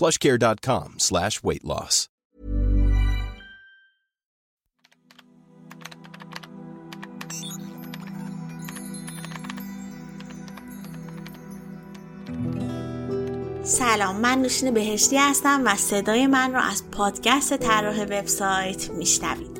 plushcare.com slash weight loss. سلام من نوشین بهشتی هستم و صدای من را از پادکست طراح وبسایت میشنوید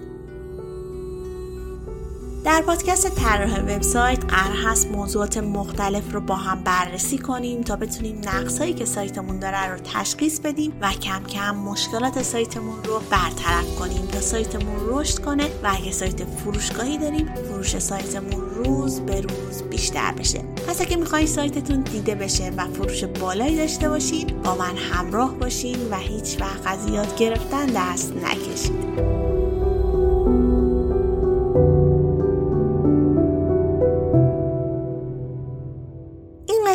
در پادکست طراح وبسایت قرار هست موضوعات مختلف رو با هم بررسی کنیم تا بتونیم نقصهایی که سایتمون داره رو تشخیص بدیم و کم کم مشکلات سایتمون رو برطرف کنیم تا سایتمون رشد کنه و اگه سایت فروشگاهی داریم فروش سایتمون روز به روز بیشتر بشه. پس اگه می‌خواین سایتتون دیده بشه و فروش بالایی داشته باشین با من همراه باشین و هیچ وقت از یاد گرفتن دست نکشید.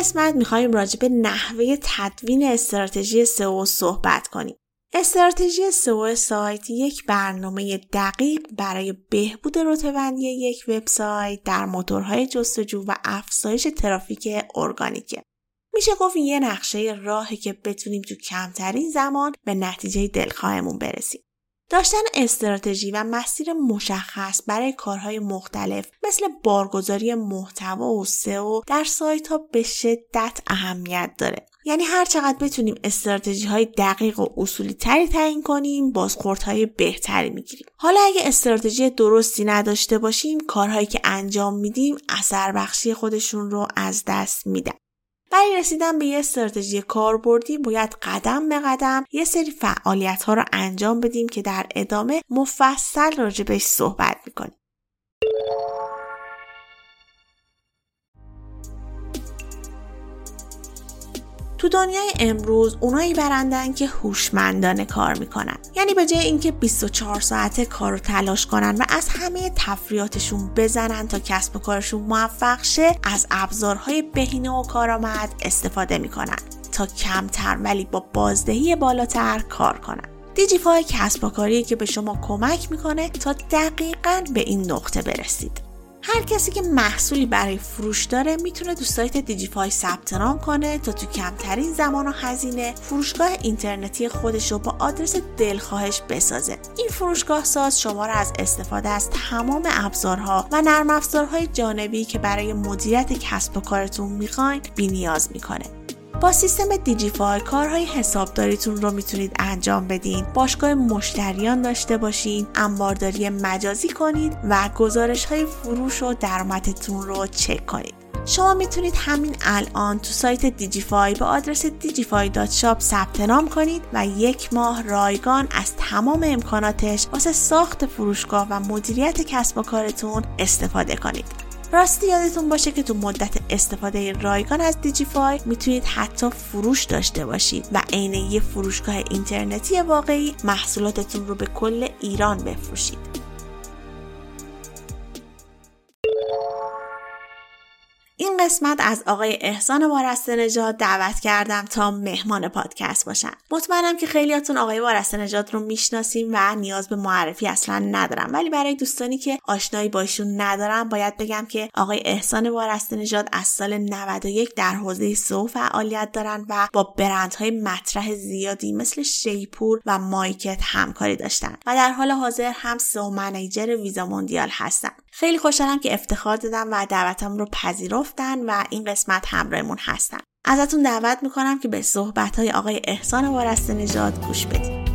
قسمت می‌خوایم راجع به نحوه تدوین استراتژی سئو صحبت کنیم. استراتژی سئو سایت یک برنامه دقیق برای بهبود رتبه‌بندی یک وبسایت در موتورهای جستجو و افزایش ترافیک ارگانیکه. میشه گفت یه نقشه راهی که بتونیم تو کمترین زمان به نتیجه دلخواهمون برسیم. داشتن استراتژی و مسیر مشخص برای کارهای مختلف مثل بارگذاری محتوا و سئو در سایت ها به شدت اهمیت داره. یعنی هر چقدر بتونیم استراتژی های دقیق و اصولی تری تعیین کنیم بازخوردهای بهتری می‌گیریم حالا اگه استراتژی درستی نداشته باشیم کارهایی که انجام میدیم اثر بخشی خودشون رو از دست میدن برای رسیدن به یه استراتژی کاربردی باید قدم به قدم یه سری فعالیت ها رو انجام بدیم که در ادامه مفصل راجبش صحبت می‌کنیم. تو دنیای امروز اونایی برندن که هوشمندانه کار می‌کنن. یعنی به جای اینکه 24 ساعته کار رو تلاش کنن و از همه تفریاتشون بزنن تا کسب و کارشون موفق شه از ابزارهای بهینه و کارآمد استفاده می‌کنن تا کمتر ولی با بازدهی بالاتر کار کنن. دیجیفای کسب و کاری که به شما کمک می‌کنه تا دقیقا به این نقطه برسید. هر کسی که محصولی برای فروش داره می‌تونه تو سایت دیجیفای ثبت نام کنه تا تو کمترین زمان و هزینه فروشگاه اینترنتی خودش رو با آدرس دلخواهش بسازه. این فروشگاه ساز شما را از استفاده از تمام ابزارها و نرم افزارهای جانبی که برای مدیریت کسب و کارتون می‌خواین بینیاز می‌کنه. با سیستم دیجیفای کارهای حسابداریتون رو می‌تونید انجام بدین باشگاه مشتریان داشته باشین انبارداری مجازی کنید و گزارش های فروش و درآمدتون رو چک کنید شما می‌تونید همین الان تو سایت دیجیفای به آدرس digify.shop ثبت نام کنید و یک ماه رایگان از تمام امکاناتش واسه ساخت فروشگاه و مدیریت کسب و کارتون استفاده کنید. راستی یادتون باشه که تو مدت استفاده رایگان از دیجیفای می‌تونید حتی فروش داشته باشید و عین یه فروشگاه اینترنتی واقعی محصولاتتون رو به کل ایران بفروشید. قسمت از آقای احسان وارسته نژاد دعوت کردم تا مهمان پادکست باشن. مطمئنم که خیلیاتون آقای وارسته نژاد رو می‌شناسیم و نیاز به معرفی اصلا ندارم. ولی برای دوستانی که آشنایی باشون ندارم باید بگم که آقای احسان وارسته نژاد از سال 91 در حوزه سو فعالیت دارن و با برندهای مطرح زیادی مثل شیپور و مایکت همکاری داشتن و در حال حاضر هم سو منیجر ویزا موندیال هستن. خیلی خوشحالم که افتخار دادم و دعوتم رو پذیرفتن و این قسمت همراهمون هستن. ازتون دعوت می‌کنم که به صحبت های آقای احسان وارسته نژاد گوش بدید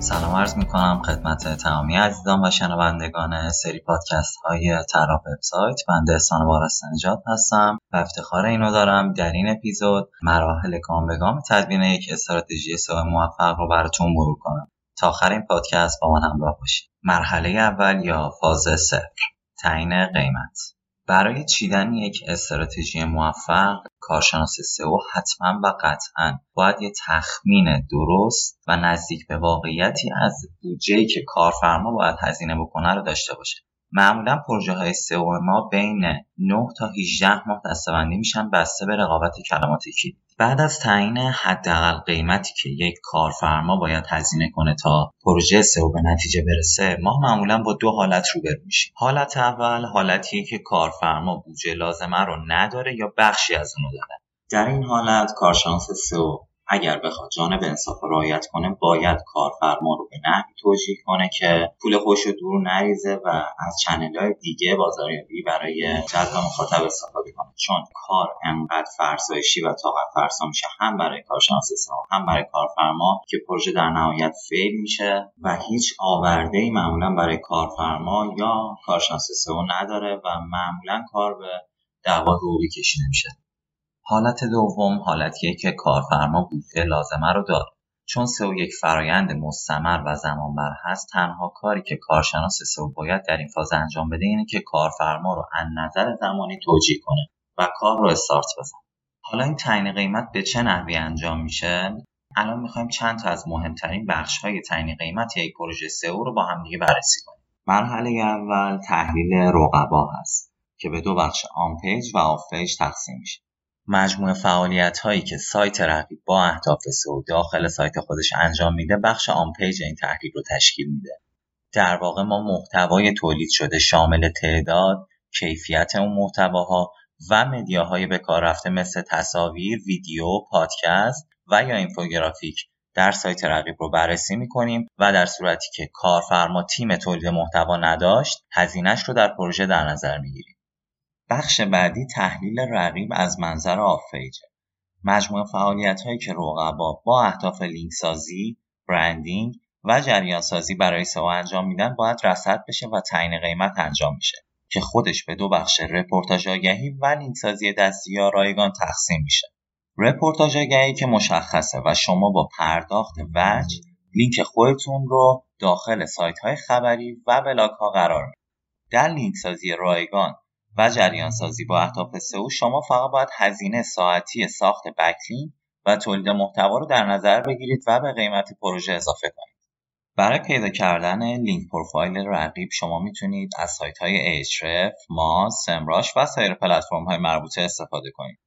سلام عرض می‌کنم خدمت تمامی عزیزان و شنوندگان سری پادکست های طراب وبسایت. بنده احسان وارسته نجات هستم و افتخار اینو دارم در این اپیزود مراحل گام به گام تدوین یک استراتژی سئو موفق رو براتون مرور کنم. تا آخر این پادکست با من همراه باشید. مرحله اول یا فاز صفر تعیین قیمت. برای چیدن یک استراتژی موفق کارشناس سئو حتما و قطعا باید یه تخمین درست و نزدیک به واقعیتی از بودجه که کارفرما باید هزینه بکنه رو داشته باشه. معمولا پروژه های سئو ما بین 9 تا 18 ماه دستبندی میشن بسته به رقابت کلمات بعد از تعیین حداقل قیمتی که یک کارفرما باید هزینه کنه تا پروژه سئو به نتیجه برسه ما معمولا با دو حالت روبرو میشیم. حالت اول حالتیه که کارفرما بودجه لازمه رو نداره یا بخشی از اونو داره. در این حالت کارشناس سئو اگر بخواد جانب انصاف رو رعایت کنه باید کارفرما رو به نحوی توجیه کنه که پول خوش دور نریزه و از چنل های دیگه بازاریابی برای جذب مخاطب استفاده کنه. چون کار انقدر فرسایشی و طاقت فرسا میشه هم برای کارشناس سئو هم برای کارفرما که پروژه در نهایت فیل میشه و هیچ آورده ای معمولا برای کارفرما یا کارشناس سئو نداره و معمولا کار به دعوا حقوقی کشیده میشه. حالت دوم حالتیه که کارفرما بودجه لازمه رو داره. چون سئو یک فرایند مستمر و زمانبر هست تنها کاری که کارشناس سئو باید در این فاز انجام بده اینه که کارفرما رو از نظر زمانی توجیه کنه و کار رو استارت بزنه. حالا این تعیین قیمت به چه نحوی انجام میشه؟ الان می‌خوایم چند تا از مهمترین بخش های تعیین قیمت یک پروژه سئو رو با هم دیگه بررسی کنیم. مرحله اول تحلیل رقبا هست که به دو بخش on-page و off-page تقسیم میشه. مجموع هایی که سایت رقیب با اهداف سئو داخل سایت خودش انجام میده بخش on-page این تحلیل رو تشکیل میده. در واقع ما محتوای تولید شده شامل تعداد کیفیت اون محتواها و media های به کار رفته مثل تصاویر، ویدیو، پادکست و یا اینفوگرافیک در سایت رقیب رو بررسی می‌کنیم و در صورتی که کارفرما تیم تولید محتوا نداشت هزینهش رو در پروژه در نظر می‌گیریم. بخش بعدی تحلیل رقیب از منظر off-page ه مجموع فعالیت هایی که رقبا با اهداف لینک سازی، branding و جریان سازی برای سئو انجام میدن باید رصد بشه و تعیین قیمت انجام میشه که خودش به دو بخش رپورتاج آگهی و لینک سازی دستی یا رایگان تقسیم میشه. رپورتاج آگهی که مشخصه و شما با پرداخت وجه لینک خودتون رو داخل سایت های خبری و بلاگ ها قرار میده. در لینک سازی رایگان و جریان سازی با اهداف سئو شما فقط باید هزینه ساعتی ساخت backlink و تولید محتوا رو در نظر بگیرید و به قیمت پروژه اضافه کنید. برای پیدا کردن لینک پروفایل رقیب شما می‌تونید از سایت های Ahrefs، Moz، Semrush و سایر پلتفرم های مربوطه استفاده کنید.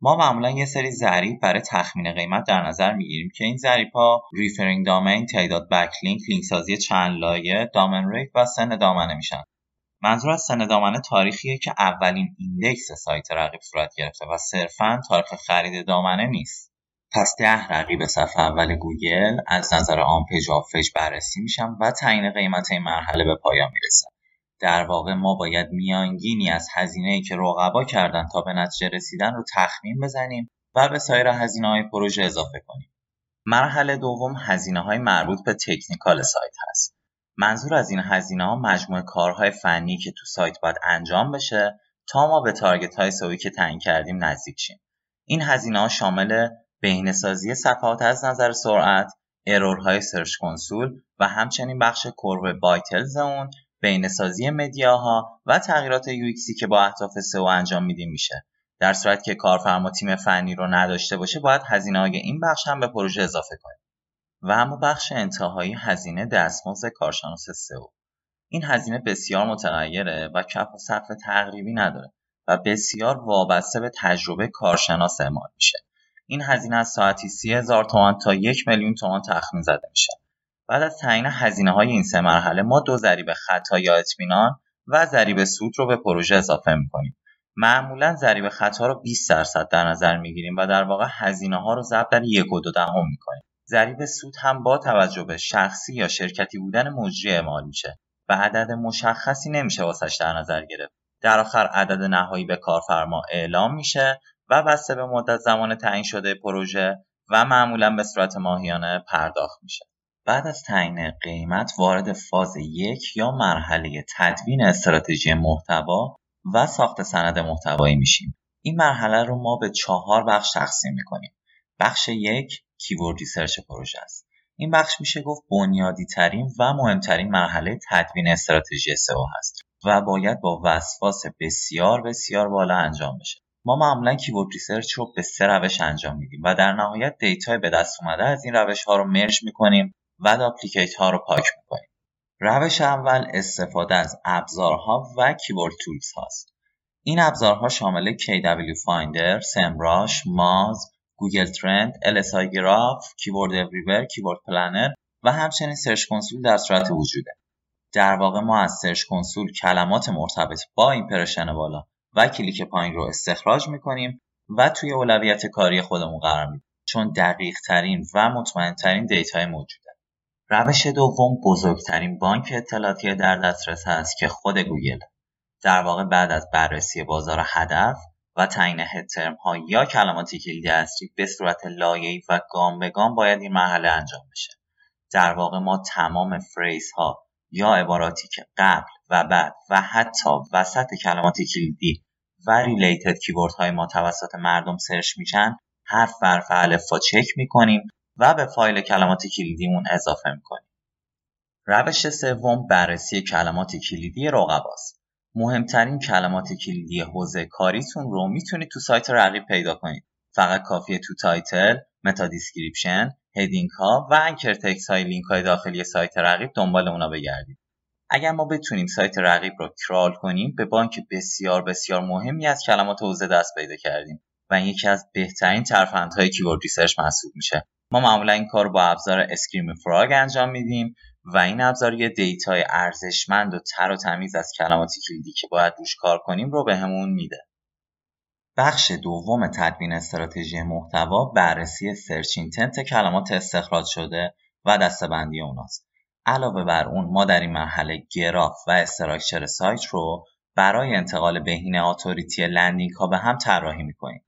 ما معمولا یه سری ضریب برای تخمین قیمت در نظر می‌گیریم که این ضریب ها referring domain، تعداد backlink، لینک سازی چند لایه، domain rate و سن دامنه میشن. منظور از سن دامنه تاریخیه که اولین index سایت رقیب صورت گرفته و صرفا تاریخ خرید دامنه نیست. پس ده رقیب صفحه اول گوگل از نظر on-page off-page بررسی میشن و تعیین قیمت این مرحله به پایان می‌رسه در واقع ما باید میانگینی از هزینه که رقبا کردن تا به نتیجه رسیدن رو تخمین بزنیم و به سایر هزینه های پروژه اضافه کنیم. مرحله دوم هزینه های مربوط به technical سایت هست. منظور از این هزینه ها مجموعه کارهای فنی که تو سایت باید انجام بشه تا ما به target های سئویی که تعیین کردیم نزدیک شیم. این هزینه ها شامل بهینه‌سازی صفحات از نظر سرعت error های Search Console و همچنین بخش Core Web Vitals اون بهینه‌سازی media ها و تغییرات UI که با اهداف سئو انجام میدیم میشه. در صورت که کارفرما تیم فنی رو نداشته باشه باید هزینه های این بخش هم به پروژه اضافه کنیم. و اما بخش انتهایی هزینه دستمزد کارشناس سئو. این هزینه بسیار متغیره و کف و سقف تقریبی نداره و بسیار وابسته به تجربه کارشناس اعمال میشه. این هزینه از ساعتی سی هزار تومان تا یک میلیون تومان تخمین زده میشه. بعد از تعیین هزینه های این سه مرحله ما دو ضریب خطا یا اطمینان و ضریب سود رو به پروژه اضافه می‌کنیم. معمولا ضریب خطا رو 20 درصد در نظر می‌گیریم و در واقع هزینه ها رو ضرب در یک و دو دهم می‌کنیم. ضریب سود هم با توجه به شخصی یا شرکتی بودن مجری اعمال میشه و عدد مشخصی نمیشه واسش در نظر گرفت در آخر عدد نهایی به کارفرما اعلام میشه و بسته به مدت زمان تعیین شده پروژه و معمولا به صورت ماهیانه پرداخت میشه بعد از تعیین قیمت وارد فاز یک یا مرحله تدوین استراتژی محتوا و ساخت سند محتوایی میشیم. این مرحله رو ما به چهار بخش تقسیم می‌کنیم. بخش یک keyword research پروژه است. این بخش میشه گفت بنیادی ترین و مهمترین مرحله تدوین استراتژی سئو هست و باید با وسواس بسیار بسیار بالا انجام بشه. ما معمولا keyword research رو به سه روش انجام میدیم و در نهایت data ی به دست اومده از این روش ها رو merge می‌کنیم و duplicate ها رو پاک می‌کنیم. روش اول استفاده از ابزارها و keyword tools هاست. این ابزارها شامل KW Finder، Semrush، Moz، Google Trend، LSI Graph، Keywords Everywhere، Keyword Planner و همچنین Search Console در صورت وجوده. در واقع ما از Search Console کلمات مرتبط با impression بالا و کلیک پایین رو استخراج می‌کنیم و توی اولویت کاری خودمون قرار میدیم چون دقیق ترین و مطمئن ترین data ی موجوده. روش دوم بزرگترین بانک اطلاعاتی در دسترس هست که خود گوگل. در واقع بعد از بررسی بازار هدف و تعیین head term ها یا کلمات کلیدی اصلی به صورت لایه‌ای و گام به گام باید این مرحله انجام بشه. در واقع ما تمام phrase ها یا عباراتی که قبل و بعد و حتی وسط کلمات کلیدی و related keyword های ما توسط مردم search میشن حروف الفبا چک می‌کنیم و به فایل کلمات کلیدیمون اضافه می‌کنیم. روش سوم بررسی کلمات کلیدی رقباست. مهمترین کلمات کلیدی حوزه کاریتون رو می‌تونید تو سایت رقیب پیدا کنید. فقط کافیه تو title، meta description، heading ها و anchor text های لینک های داخلی سایت رقیب دنبال اونا بگردید. اگر ما بتونیم سایت رقیب رو crawl کنیم به بانک بسیار بسیار مهمی از کلمات حوزه دست پیدا کردیم و یکی از بهترین ترفندهای keyword research محسوب میشه. ما معمولا این کار با ابزار Screaming Frog انجام میدیم و این ابزار یه data ی ارزشمند و تر و تمیز از کلمات کلیدی که باید روش کار کنیم رو بهمون میده. بخش دوم تدوین استراتژی محتوا بررسی search intent کلمات استخراج شده و دسته‌بندی اوناست. علاوه بر اون ما در این مرحله گراف و structure سایت رو برای انتقال بهینه authority landing ها به هم طراحی می‌کنیم.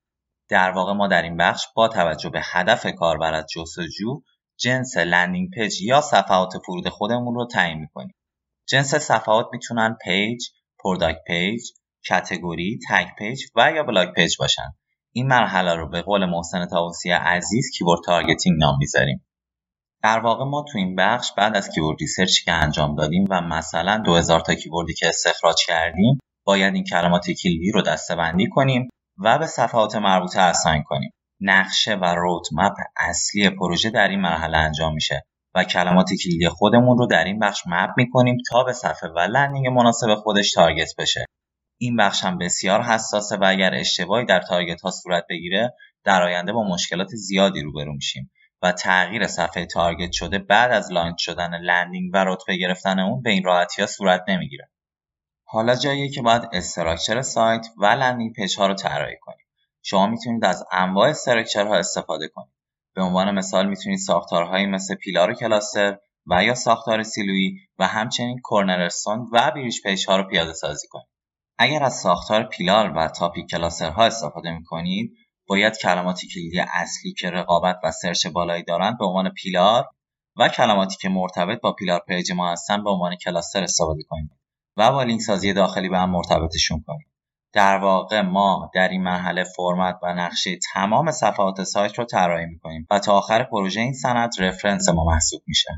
در واقع ما در این بخش با توجه به هدف کاربر از جستجو جنس landing page یا صفحات فرود خودمون رو تعیین می‌کنیم جنس صفحات می‌تونن page، product page، category، tag page و یا blog page باشن. این مرحله رو به قول محسن طاوسی عزیز keyword targeting نام می‌ذاریم. در واقع ما تو این بخش بعد از keyword research ی که انجام دادیم و مثلا 2000 تا keyword ی که استخراج کردیم باید این کلمات کلیدی رو دسته‌بندی کنیم و به صفحات مربوطه assign کنیم. نقشه و roadmap اصلی پروژه در این مرحله انجام میشه و کلمات کلیدی خودمون رو در این بخش map می‌کنیم تا به صفحه و landing مناسب خودش target بشه. این بخش هم بسیار حساسه و اگر اشتباهی در target ها صورت بگیره در آینده با مشکلات زیادی روبرو میشیم و تغییر صفحه target شده بعد از launch شدن landing و رتبه گرفتن اون به این راحتی ها صورت نمی‌گیره. حالا جاییه که باید structure سایت و landing page ها رو طراحی کنیم. شما می‌تونید از انواع structure ها استفاده کنید. به عنوان مثال می‌تونید ساختارهایی مثل pillar cluster و یا ساختار سیلویی و همچنین cornerstone و bridge page ها رو پیاده سازی کنید. اگر از ساختار pillar و topic ها استفاده می‌کنید باید کلماتی کلیدی اصلی که رقابت و search بالایی دارند به عنوان pillar و کلماتی که مرتبط با pillar page ما هستن به عنوان cluster استفاده کنید و با لینک سازی داخلی به هم مرتبطشون کنید. در واقع ما در این مرحله فرمت و نقشه تمام صفحات سایت رو طراحی می‌کنیم و تا آخر پروژه این سند رفرنس ما محسوب میشه.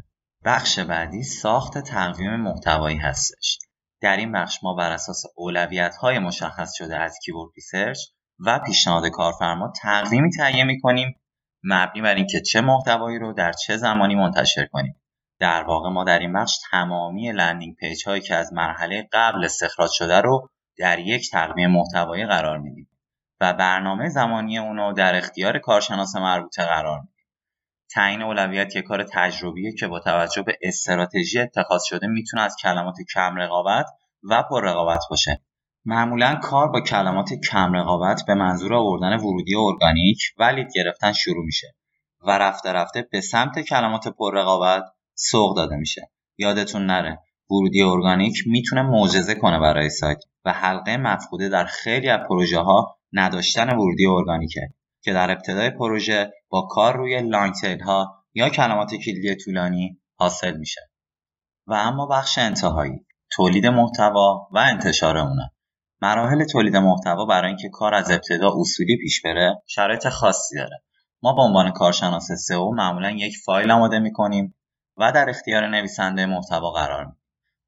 بخش بعدی ساخت تقویم محتوایی هستش. در این بخش ما بر اساس اولویت های مشخص شده از keyword research و پیشنهاد کارفرما تقویمی تهیه می‌کنیم مبنی بر اینکه چه محتوایی رو در چه زمانی منتشر کنیم. در واقع ما در این بخش تمامی landing page هایی که از مرحله قبل استخراج شده رو در یک تقویم محتوایی قرار میدیم و برنامه زمانی اونو در اختیار کارشناس مربوطه قرار میدیم. تعیین اولویت یک کار تجربیه که با توجه به استراتژی اتخاذ شده می‌تونه از کلمات کم رقابت و پر رقابت باشه. معمولا کار با کلمات کم رقابت به منظور آوردن ورودی ارگانیک و لید گرفتن شروع میشه و رفته رفته به سمت کلمات پر رقابت سوق داده میشه. یادتون نره ورودی ارگانیک می‌تونه معجزه کنه برای سایت و حلقه مفقوده در خیلی از پروژه ها نداشتن ورودی ارگانیکه که در ابتدای پروژه با کار روی لانگ ها یا کلمات کلیدی طولانی حاصل میشه. و اما بخش انتهایی تولید محتوا و انتشار اونه. مراحل تولید محتوا برای اینکه کار از ابتدا اصولی پیش بره شرایط خاصی داره. ما به عنوان کارشناس سئو معمولا یک فایل آماده می‌کنیم و در اختیار نویسنده محتوا قرار میدیم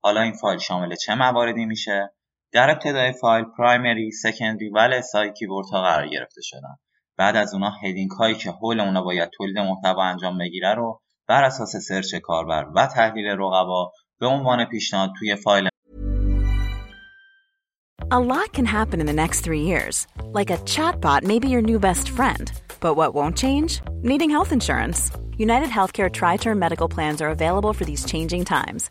حالا این فایل شامل چه مواردی میشه در ابتدای فایل primary، secondary و LSI keyword ها قرار گرفته شدن. بعد از اونا heading هایی که حول اونا باید تولید محتوا انجام بگیره رو بر اساس search کاربر و تحلیل رقبا به عنوان پیشنهاد توی فایل A lot can happen in the next three years. Like a chatbot may be your new best friend. But what won't change? Needing health insurance. United Healthcare Tri Term Medical Plans are available for these changing times.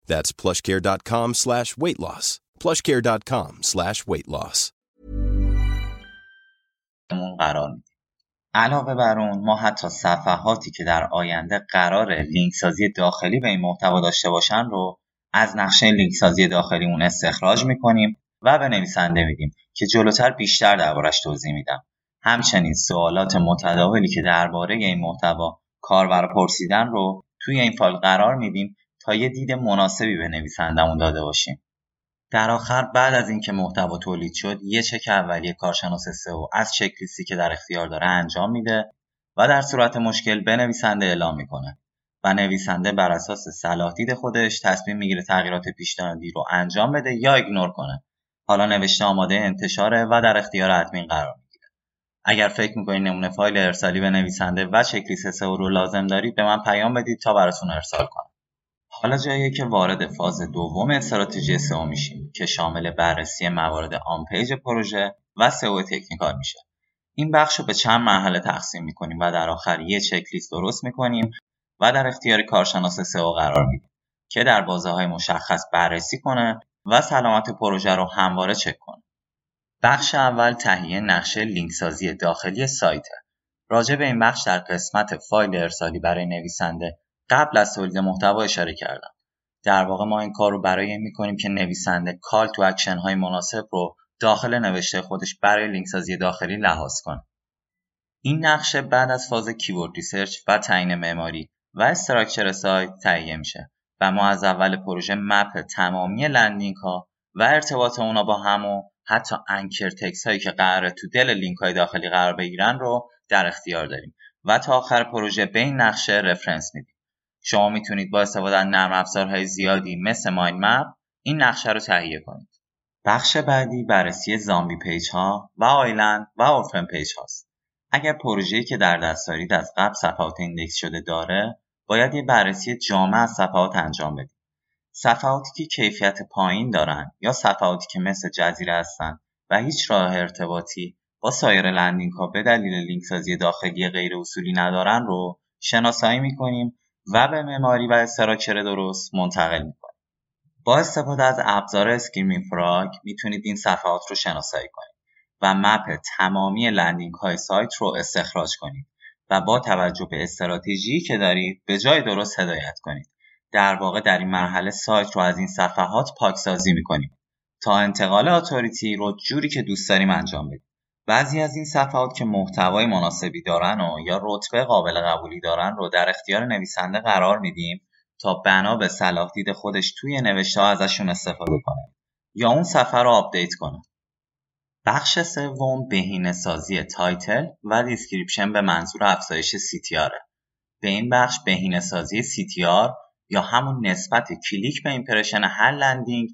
That's plushcare.com slash weight loss. plushcare.com slash weight loss. علاوه بر اون ما حتی صفحاتی که در آینده قرار لینک سازی داخلی به این محتوا داشته باشن رو از نقشه لینک سازی داخلی اون استخراج می‌کنیم و به نویسنده میدیم که جلوتر بیشتر دربارش توضیح میدم. همچنین سوالات متداولی که درباره این محتوا کاربر پرسیدن رو توی این فایل قرار میدیم تا یه دید مناسبی به نویسندمون داده باشیم. در آخر بعد از اینکه محتوا تولید شد یه چک اولیه کارشناس سئو از چک لیستی که در اختیار داره انجام میده و در صورت مشکل به نویسنده اعلام می‌کنه و نویسنده بر اساس صلاح دید خودش تصمیم می‌گیره تغییرات پیشنهادی رو انجام بده یا ایگنور کنه. حالا نوشته آماده انتشاره و در اختیار ادمین قرار می‌گیره. اگر فکر می‌کنید نمونه فایل ارسالی به نویسنده و چک لیست سئو رو لازم دارید به من پیام بدید تا براتون ارسال کنم. حالا جاییه که وارد فاز دوم استراتژی سئو میشیم که شامل بررسی موارد on page پروژه و سئو technical میشه. این بخش رو به چند مرحله تقسیم می‌کنیم و در آخر یه چک درست می‌کنیم و در اختیار کارشناس سئو قرار میدیم که در بازه های مشخص بررسی کنه و سلامت پروژه رو همواره چک کنه. بخش اول تهیه نقشه لینک سازی داخلی سایته راجع به این بخش در قسمت فایل ارسالی برای نویسنده قبل از تولید محتوا اشاره کردم. در واقع ما این کار رو برای این می‌کنیم که نویسنده call to action های مناسب رو داخل نوشته خودش برای لینک سازی داخلی لحاظ کنه. این نقشه بعد از فاز keyword research و تعیین معماری و structure سایت تهیه میشه و ما از اول پروژه map تمامی landing ها و ارتباط اونا با هم و حتی anchor text هایی که قراره تو دل لینک های داخلی قرار بگیرن رو در اختیار داریم و تا آخر پروژه به این نقشه reference میدیم. شما می‌تونید با استفاده از نرم افزارهای زیادی مثل mind map این نقشه رو تهیه کنید. بخش بعدی بررسی zombie page ها و island و orphan page هاست. اگر پروژه‌ای که در دست دارید از قبل صفحات index شده داره، باید یه بررسی جامع از صفحات انجام بدید. صفحاتی که کیفیت پایین دارن یا صفحاتی که مثل جزیره هستن و هیچ راه ارتباطی با سایر landing ها به دلیل لینک سازی داخلی غیر اصولی ندارن رو شناسایی می‌کنیم و به معماری و structure درست منتقل می‌کنید. با استفاده از ابزار Screaming Frog می‌تونید این صفحات رو شناسایی کنید و map تمامی landing های سایت رو استخراج کنید و با توجه به استراتژی که دارید به جای درست هدایت کنید. در واقع در این مرحله سایت رو از این صفحات پاکسازی می‌کنیم تا انتقال authority رو جوری که دوست داریم انجام بدیم. بعضی از این صفحات که محتوای مناسبی دارن و یا رتبه قابل قبولی دارن رو در اختیار نویسنده قرار میدیم تا بنا به صلاح دید خودش توی نوشته ازشون استفاده کنه یا اون صفحه رو update کنه. بخش سوم بهینه سازی title و description به منظور افزایش CTR. به این بخش بهینه سازی CTR یا همون نسبت کلیک به impression هر landing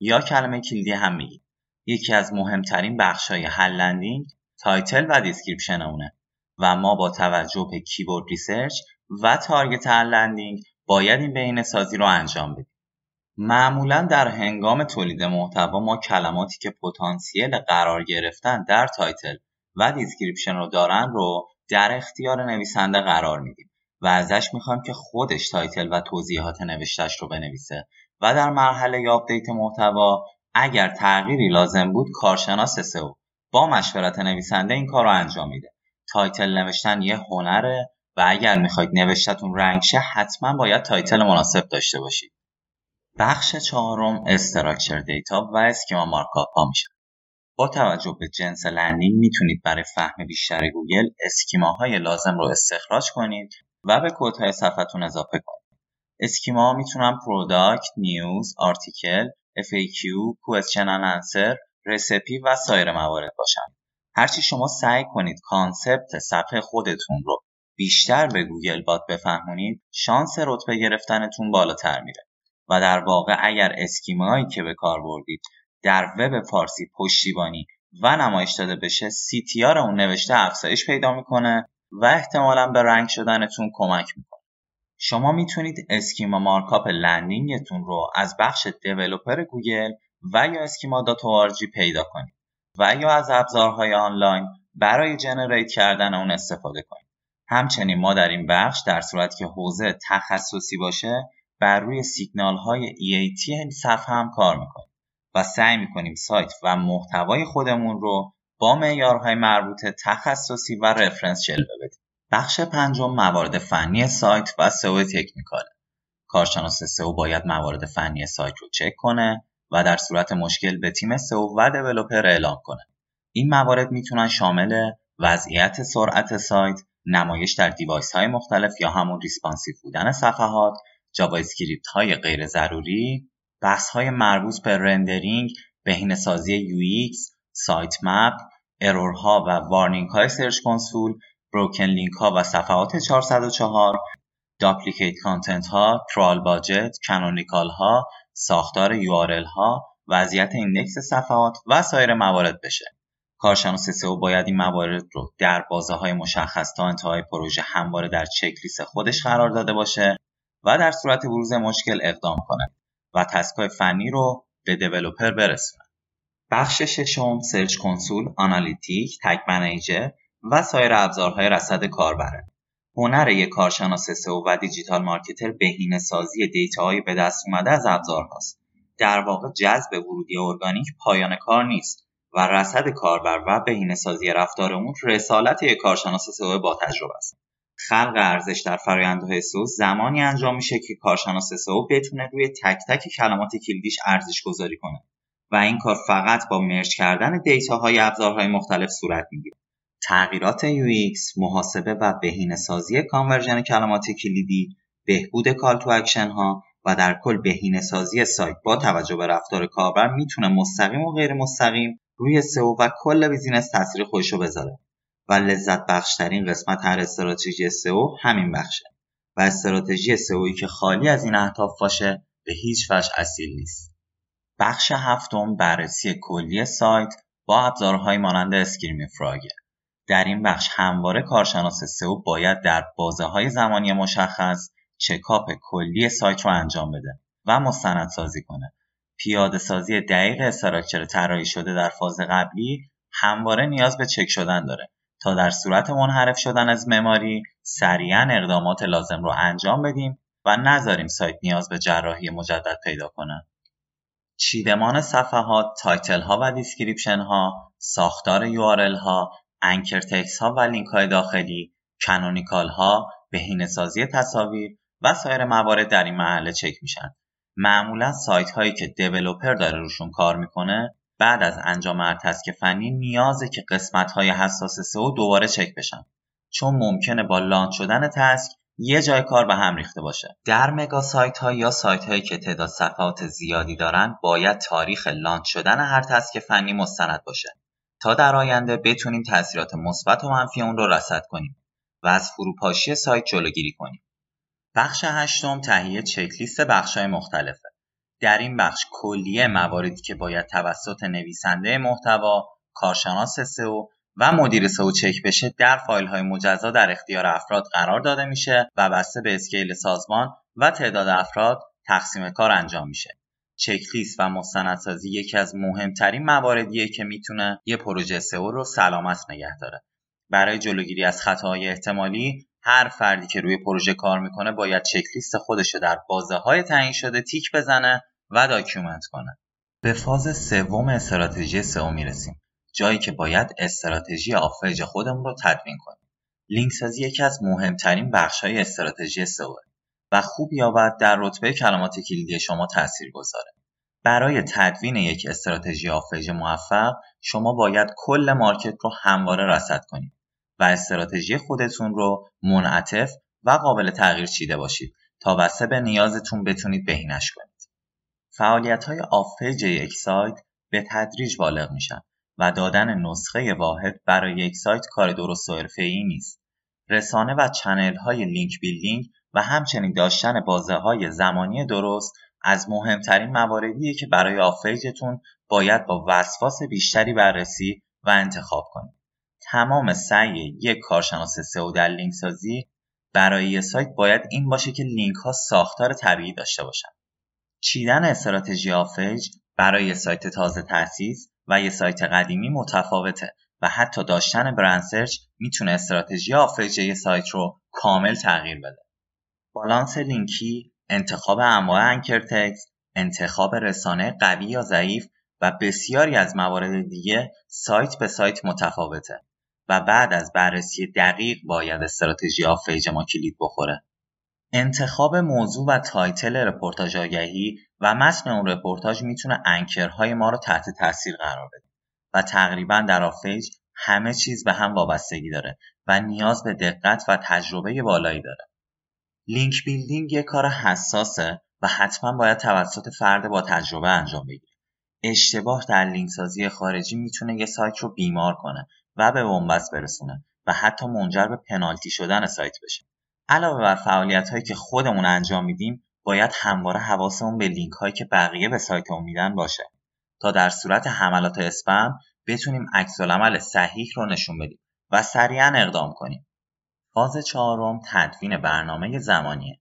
یا کلمه کلیدی هم میگیم. یکی از مهمترین بخش های هر landing title و description اونه و ما با توجه به keyword research و target هر landing باید این بهینه سازی رو انجام بدیم. معمولا در هنگام تولید محتوا ما کلماتی که پتانسیل قرار گرفتن در title و description رو دارن رو در اختیار نویسنده قرار میدیم و ازش می‌خوایم که خودش title و توضیحات نوشتش رو بنویسه و در مرحله update محتوا اگر تغییری لازم بود کارشناس سئو با مشورت نویسنده این کار رو انجام میده. title نوشتن یه هنره و اگر می‌خواید نوشتتون rank شه حتما باید title مناسب داشته باشید. بخش چهارم structure data و schema markup ها میشه. با توجه به جنس landing می‌تونید برای فهم بیشتر گوگل schema های لازم رو استخراج کنید و به کدهای صفحتون اضافه کنید. schema ها می‌تونن product، news، article، FAQ، question answer، recipe و سایر موارد باشن. هرچی شما سعی کنید concept صفحه خودتون رو بیشتر به Google bot بفهمونید شانس رتبه گرفتنتون بالاتر میره. و در واقع اگر schema یی که به کار بردید در وب فارسی پشتیبانی و نمایش داده بشه CTR اون نوشته افزایش پیدا می‌کنه و احتمالا به rank شدنتون کمک می‌کنه شما می‌تونید schema markup landing تون رو از بخش developer گوگل و یا schema dot پیدا کنید و یا از ابزارهای آنلاین برای generate کردن اون استفاده کنید همچنین ما در این بخش در صورتی که حوزه تخصصی باشه بر روی سیگنال های EAT صفحه هم کار می‌کنیم و سعی می‌کنیم سایت و محتوای خودمون رو با معیارهای مربوط تخصصی و reference جلوه بدیم. بخش پنجم موارد فنی سایت و سئو technical ه. کارشناس سئو باید موارد فنی سایت رو چک کنه و در صورت مشکل به تیم سئو و developer اعلام کنه. این موارد می‌تونن شامل وضعیت سرعت سایت، نمایش در device های مختلف یا همون responsive بودن صفحات JavaScript های غیر ضروری بحث های مربوط به rendering بهینه سازی UX sitemap error ها و warning های Search Console broken link ها و صفحات 404 duplicate content ها crawl budget canonical ها ساختار URL ها وضعیت index صفحات و سایر موارد بشه کارشناس سئو باید این موارد رو در بازه های مشخص تا انتهای پروژه همواره در چک لیست خودش قرار داده باشه و در صورت بروز مشکل اقدام کنه و task ای فنی رو به developer برسونه. بخش ششم Search Console، Analytic، Tag Manager و سایر ابزارهای رصد کاربره. هنر یک کارشناس سئو و digital marketer بهینه سازی data هایی به دست اومده از ابزارهاست. در واقع جذب ورودی ارگانیک پایان کار نیست و رصد کاربر و بهینه سازی رفتار اون رسالت یک کارشناس سئو با تجربه است. خلق ارزش در فرآیندهای سئو زمانی انجام میشه که کارشناس سئو بتونه روی تک تک کلمات کلیدیش ارزش گذاری کنه و این کار فقط با merge کردن data های ابزارهای مختلف صورت می‌گیره تغییرات UX، محاسبه و بهینه سازی conversion کلمات کلیدی، بهبود call to action ها و در کل بهینه سازی سایت با توجه به رفتار کاربر می‌تونه مستقیم و غیر مستقیم روی سئو و کل business تاثیر خودشو بذاره. و لذت بخشترین قسمت هر استراتژی سئو همین بخشه. و استراتژی سئویی که خالی از این اهداف باشه به هیچ وجه اصیل نیست. بخش هفتم بررسی کلی سایت با ابزارهای مانند اسکریم فراگه در این بخش همواره کارشناس سئو باید در بازه های زمانی مشخص چکاپ کلی سایت رو انجام بده و مستند سازی کنه پیاده سازی دقیق استراکچر طراحی شده در فاز قبلی همواره نیاز به چک شدن داره تا در صورت منحرف شدن از مماری سریعا اقدامات لازم رو انجام بدیم و نذاریم سایت نیاز به جراحی مجدد پیدا کنه. چیدمان صفحات، title ها و description ها، ساختار URL ها، anchor text ها و لینک های داخلی، canonical ها، بهینه‌سازی تصاویر و سایر موارد در این مرحله چک میشن. معمولا سایت هایی که developer داره روشون کار می‌کنه بعد از انجام هر task فنی نیازه که قسمت های حساس سئو دوباره چک بشن. چون ممکنه با launch شدن task یه جای کار به هم ریخته باشه. در mega سایت ها یا سایت هایی که تعداد صفحات زیادی دارن باید تاریخ launch شدن هر task فنی مستند باشه. تا در آینده بتونیم تاثیرات مثبت و منفی اون رو رصد کنیم و از فروپاشی سایت جلوگیری کنیم بخش هشتم تهیه چکلیست بخش‌های مختلفه در این بخش کلیه مواردی که باید توسط نویسنده محتوا کارشناس سئو و مدیر سئو چک بشه در فایل های مجزا در اختیار افراد قرار داده میشه و بسته به اسکیل سازمان و تعداد افراد تقسیم کار انجام میشه. چکلیست و مستندسازی یکی از مهمترین مواردیه که می‌تونه یه پروژه سئو رو سلامت نگه داره. برای جلوگیری از خطاهای احتمالی هر فردی که روی پروژه کار می‌کنه باید چکلیست خودش رو در بازه های تعیین شده تیک بزنه و document کنه. به فاز سوم استراتژی سئو می‌رسیم. جایی که باید استراتژی off-page خودمون رو تدوین کنیم. لینک سازی یکی از مهمترین های استراتژی سئو و خوب یا بد در رتبه کلمات کلیدی شما تاثیر گذاره. برای تدوین یک استراتژی off-page موفق شما باید کل market رو همواره رصد کنید و استراتژی خودتون رو منعطف و قابل تغییر چیده باشید تا بسته به نیازتون بتونید بهینش کنید. فعالیت های off-page یک سایت به تدریج بالغ میشن و دادن نسخه واحد برای یک سایت کار درست و حرفه‌ای نیست. رسانه و channel های link building و همچنین داشتن بازه های زمانی درست از مهمترین مواردیه که برای off-page تون باید با وسواس بیشتری بررسی و انتخاب کنید. تمام سعی یک کارشناس سئو در لینک سازی برای یک سایت باید این باشه که لینک ها ساختار طبیعی داشته باشن. چیدن استراتژی off-page برای سایت تازه تأسیس و یه سایت قدیمی متفاوته و حتی داشتن brand search می‌تونه استراتژی off-page یه سایت رو کامل تغییر بده. بالانس لینکی، انتخاب انواع anchor text، انتخاب رسانه قوی یا ضعیف و بسیاری از موارد دیگه سایت به سایت متفاوته و بعد از بررسی دقیق باید استراتژی off-page ما کلید بخوره. انتخاب موضوع و title رپورتاج آگهی و متن اون رپورتاج می‌تونه anchor های ما رو تحت تاثیر قرار بده و تقریبا در off-page همه چیز به هم وابستگی داره و نیاز به دقت و تجربه بالایی داره. link building یه کار حساسه و حتما باید توسط فرد با تجربه انجام بگیره. اشتباه در لینک سازی خارجی می‌تونه یه سایت رو بیمار کنه و به بنبست برسونه و حتی منجر به پنالتی شدن سایت بشه. علاوه بر فعالیت هایی که خودمون انجام میدیم باید همواره حواسمون به لینک هایی که بقیه به سایت میدن باشه تا در صورت حملات اسپم بتونیم عکس صحیح رو نشون بدیم و سریعا اقدام کنیم. فاز چهارم تدوین برنامه زمانیه.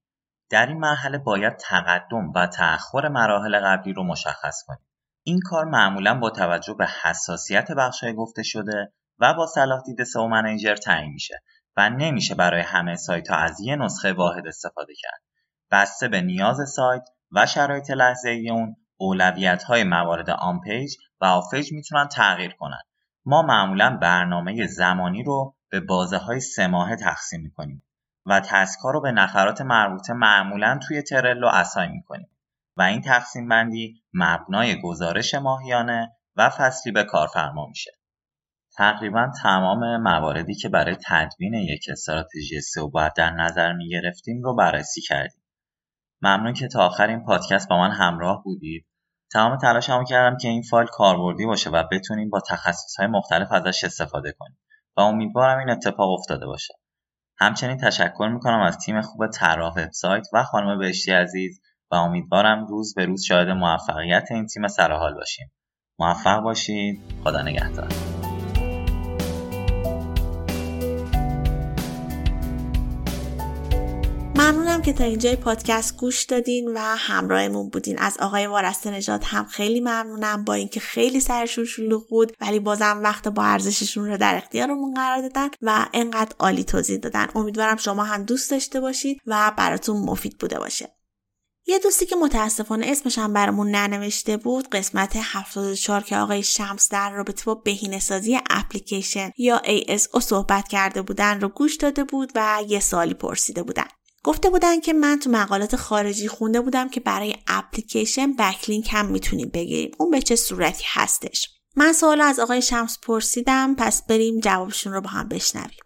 در این مرحله باید تقدم و تأخر مراحل قبلی رو مشخص کنیم. این کار معمولا با توجه به حساسیت بخشای گفته شده و با صلاح دید SEO manager تعیین میشه و نمیشه برای همه سایت ها از یه نسخه واحد استفاده کرد. بسته به نیاز سایت و شرایط لحظه اون اولویت های موارد on-page و off-page می‌تونن تغییر کنن. ما معمولا برنامه زمانی رو به بازه های سه ماهه تقسیم می‌کنیم و تسکا رو به نفرات مربوطه معمولا توی ترلو اسای می‌کنیم و این تقسیم بندی مبنای گزارش ماهیانه و فصلی به کارفرما میشه. تقریبا تمام مواردی که برای تدوین یک استراتژی سئو باید در نظر می گرفتیم رو بررسی کردیم. ممنون که تا آخر این پادکست با من همراه بودید. تمام تلاشمو کردم که این فایل کاربردی باشه و بتونیم با های مختلف ازش استفاده کنیم و امیدوارم این اتفاق افتاده باشه. همچنین تشکر می‌کنم از تیم خوب طراح وبسایت و خانم بهشتی عزیز و امیدوارم روز به روز شاهد موفقیت این تیم سرحال باشیم. موفق باشید. خدا نگهدار. که تا اینجای پادکست گوش دادین و همراهمون بودین. از آقای وارسته نجات هم خیلی ممنونم با اینکه خیلی سرشون شلوغ بود ولی بازم وقت با ارزششون رو در اختیارمون قرار دادن و انقدر عالی توضیح دادن. امیدوارم شما هم دوست داشته باشید و براتون مفید بوده باشه. یه دوستی که متاسفانه اسمش هم برامون ننوشته بود قسمت 74 که آقای شمس در رابطه با بهینه‌سازی اپلیکیشن یا ASO صحبت کرده بودن رو گوش داده بود و یه سالی پرسیده بودن. گفته بودن که من تو مقالات خارجی خونده بودم که برای اپلیکیشن بکلینک هم می‌تونیم بگیریم. اون به چه صورتی هستش؟ من سوال از آقای شمس پرسیدم پس بریم جوابشون رو با هم بشنویم.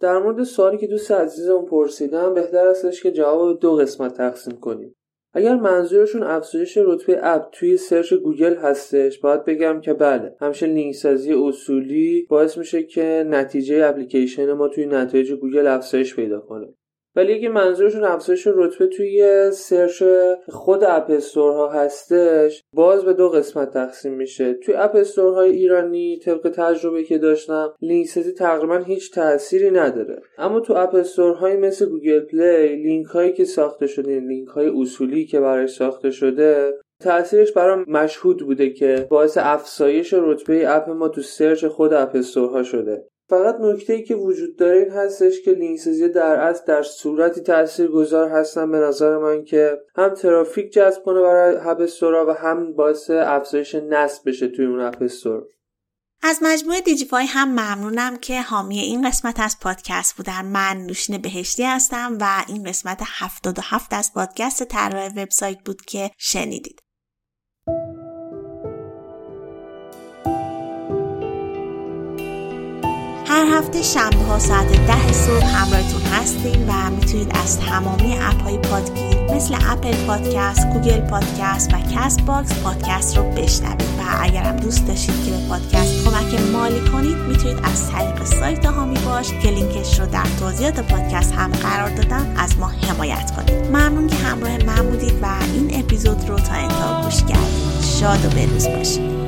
در مورد سوالی که دوست عزیزم پرسیدم بهتر استش که جواب دو قسمت تقسیم کنیم. اگر منظورشون افزایش رتبه app توی search گوگل هستش باید بگم که بله همیشه لینک سازی اصولی باعث میشه که نتیجه اپلیکیشن ما توی نتایج گوگل افزایش پیدا کنه. ولی اگه منظورشون افزایش رتبه توی search خود app ها هستش باز به دو قسمت تقسیم میشه. توی app های ایرانی طبق تجربه که داشتم لینک سازی تقریبا هیچ تأثیری نداره. اما تو app های مثل گوگل پلی لینک هایی که ساخته شده لینک های اصولی که برای ساخته شده تاثیرش برام مشهود بوده که باعث افزایش رتبه app ما تو search خود app ها شده. فقط نکته ای که وجود داره این هستش که لینک سازی در اصل در صورتی تاثیرگذار هستن به نظر من که هم ترافیک جذب کنه برای app و هم باعث افزایش نصب بشه توی اون app از مجموعه دیجیفای هم ممنونم که حامی این قسمت از پادکست بودن. من نوشین بهشتی هستم و این قسمت 77 از پادکست طراح وبسایت بود که شنیدید. هر هفته شنبه ها ساعت ده صبح همراهتون هستیم و می‌تونید از تمامی app های پادگیر مثل اپل پادکست، گوگل پادکست و کست باکس پادکست رو بشنوید. و اگرم دوست داشتید که به پادکست کمک مالی کنید می‌تونید از طریق سایت حامی باش که لینکش رو در توضیحات پادکست هم قرار دادم از ما حمایت کنید. ممنون که همراه من بودید و این اپیزود رو تا انتها گوش کردید. شاد و بروز باشید.